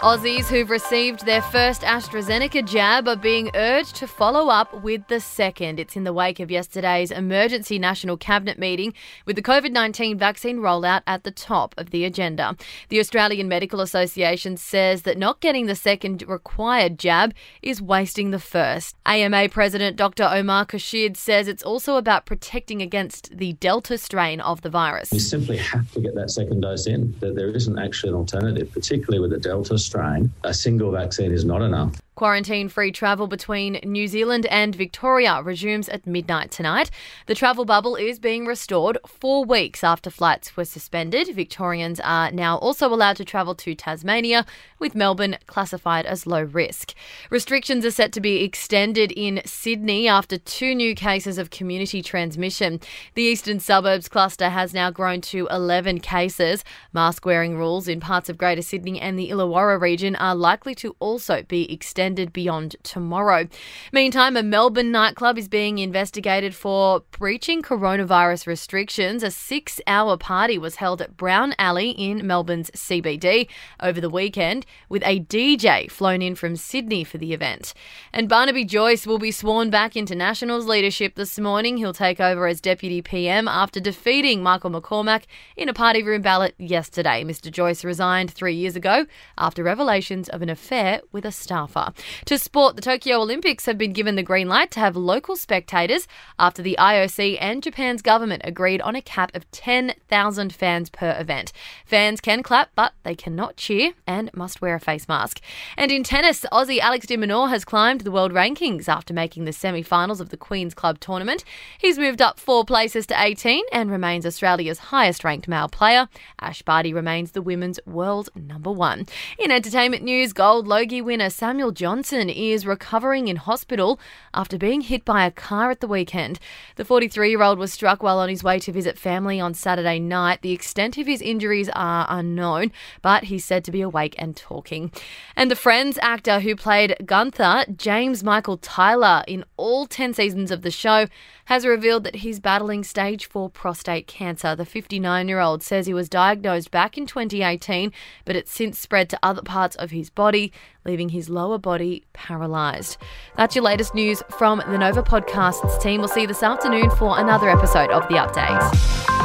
Aussies who've received their first AstraZeneca jab are being urged to follow up with the second. It's in the wake of yesterday's emergency national cabinet meeting with the COVID 19 vaccine rollout at the top of the agenda. The Australian Medical Association says that not getting the second required jab is wasting the first. AMA President Dr. Omar Khorshid says it's also about protecting against the Delta strain of the virus. You simply have to get that second dose in. that There isn't actually an alternative, particularly with the Delta strain, a single vaccine is not enough. Quarantine free travel between New Zealand and Victoria resumes at midnight tonight. The travel bubble is being restored four weeks after flights were suspended. Victorians are now also allowed to travel to Tasmania, with Melbourne classified as low risk. Restrictions are set to be extended in Sydney after two new cases of community transmission. The eastern suburbs cluster has now grown to 11 cases. Mask wearing rules in parts of Greater Sydney and the Illawarra region are likely to also be extended extended beyond tomorrow. Meantime, a Melbourne nightclub is being investigated for breaching coronavirus restrictions. A six hour party was held at Brown Alley in Melbourne's CBD over the weekend, with a DJ flown in from Sydney for the event. And Barnaby Joyce will be sworn back into Nationals leadership this morning. He'll take over as Deputy PM after defeating Michael McCormack in a party room ballot yesterday. Mr. Joyce resigned three years ago after revelations of an affair with a staffer. To sport, the Tokyo Olympics have been given the green light to have local spectators after the IOC and Japan's government agreed on a cap of 10,000 fans per event. Fans can clap, but they cannot cheer and must wear a face mask. And in tennis, Aussie Alex de Minaur has climbed the world rankings after making the semi finals of the Queen's Club tournament. He's moved up four places to 18 and remains Australia's highest ranked male player. Ash Barty remains the women's world number one. In entertainment news, gold Logie winner Samuel Johnson Johnson is recovering in hospital after being hit by a car at the weekend. The 43 year old was struck while on his way to visit family on Saturday night. The extent of his injuries are unknown, but he's said to be awake and talking. And the Friends actor who played Gunther, James Michael Tyler, in all 10 seasons of the show, has revealed that he's battling stage 4 prostate cancer. The 59 year old says he was diagnosed back in 2018, but it's since spread to other parts of his body, leaving his lower body paralysed. That's your latest news from the Nova Podcasts team. We'll see you this afternoon for another episode of The Update.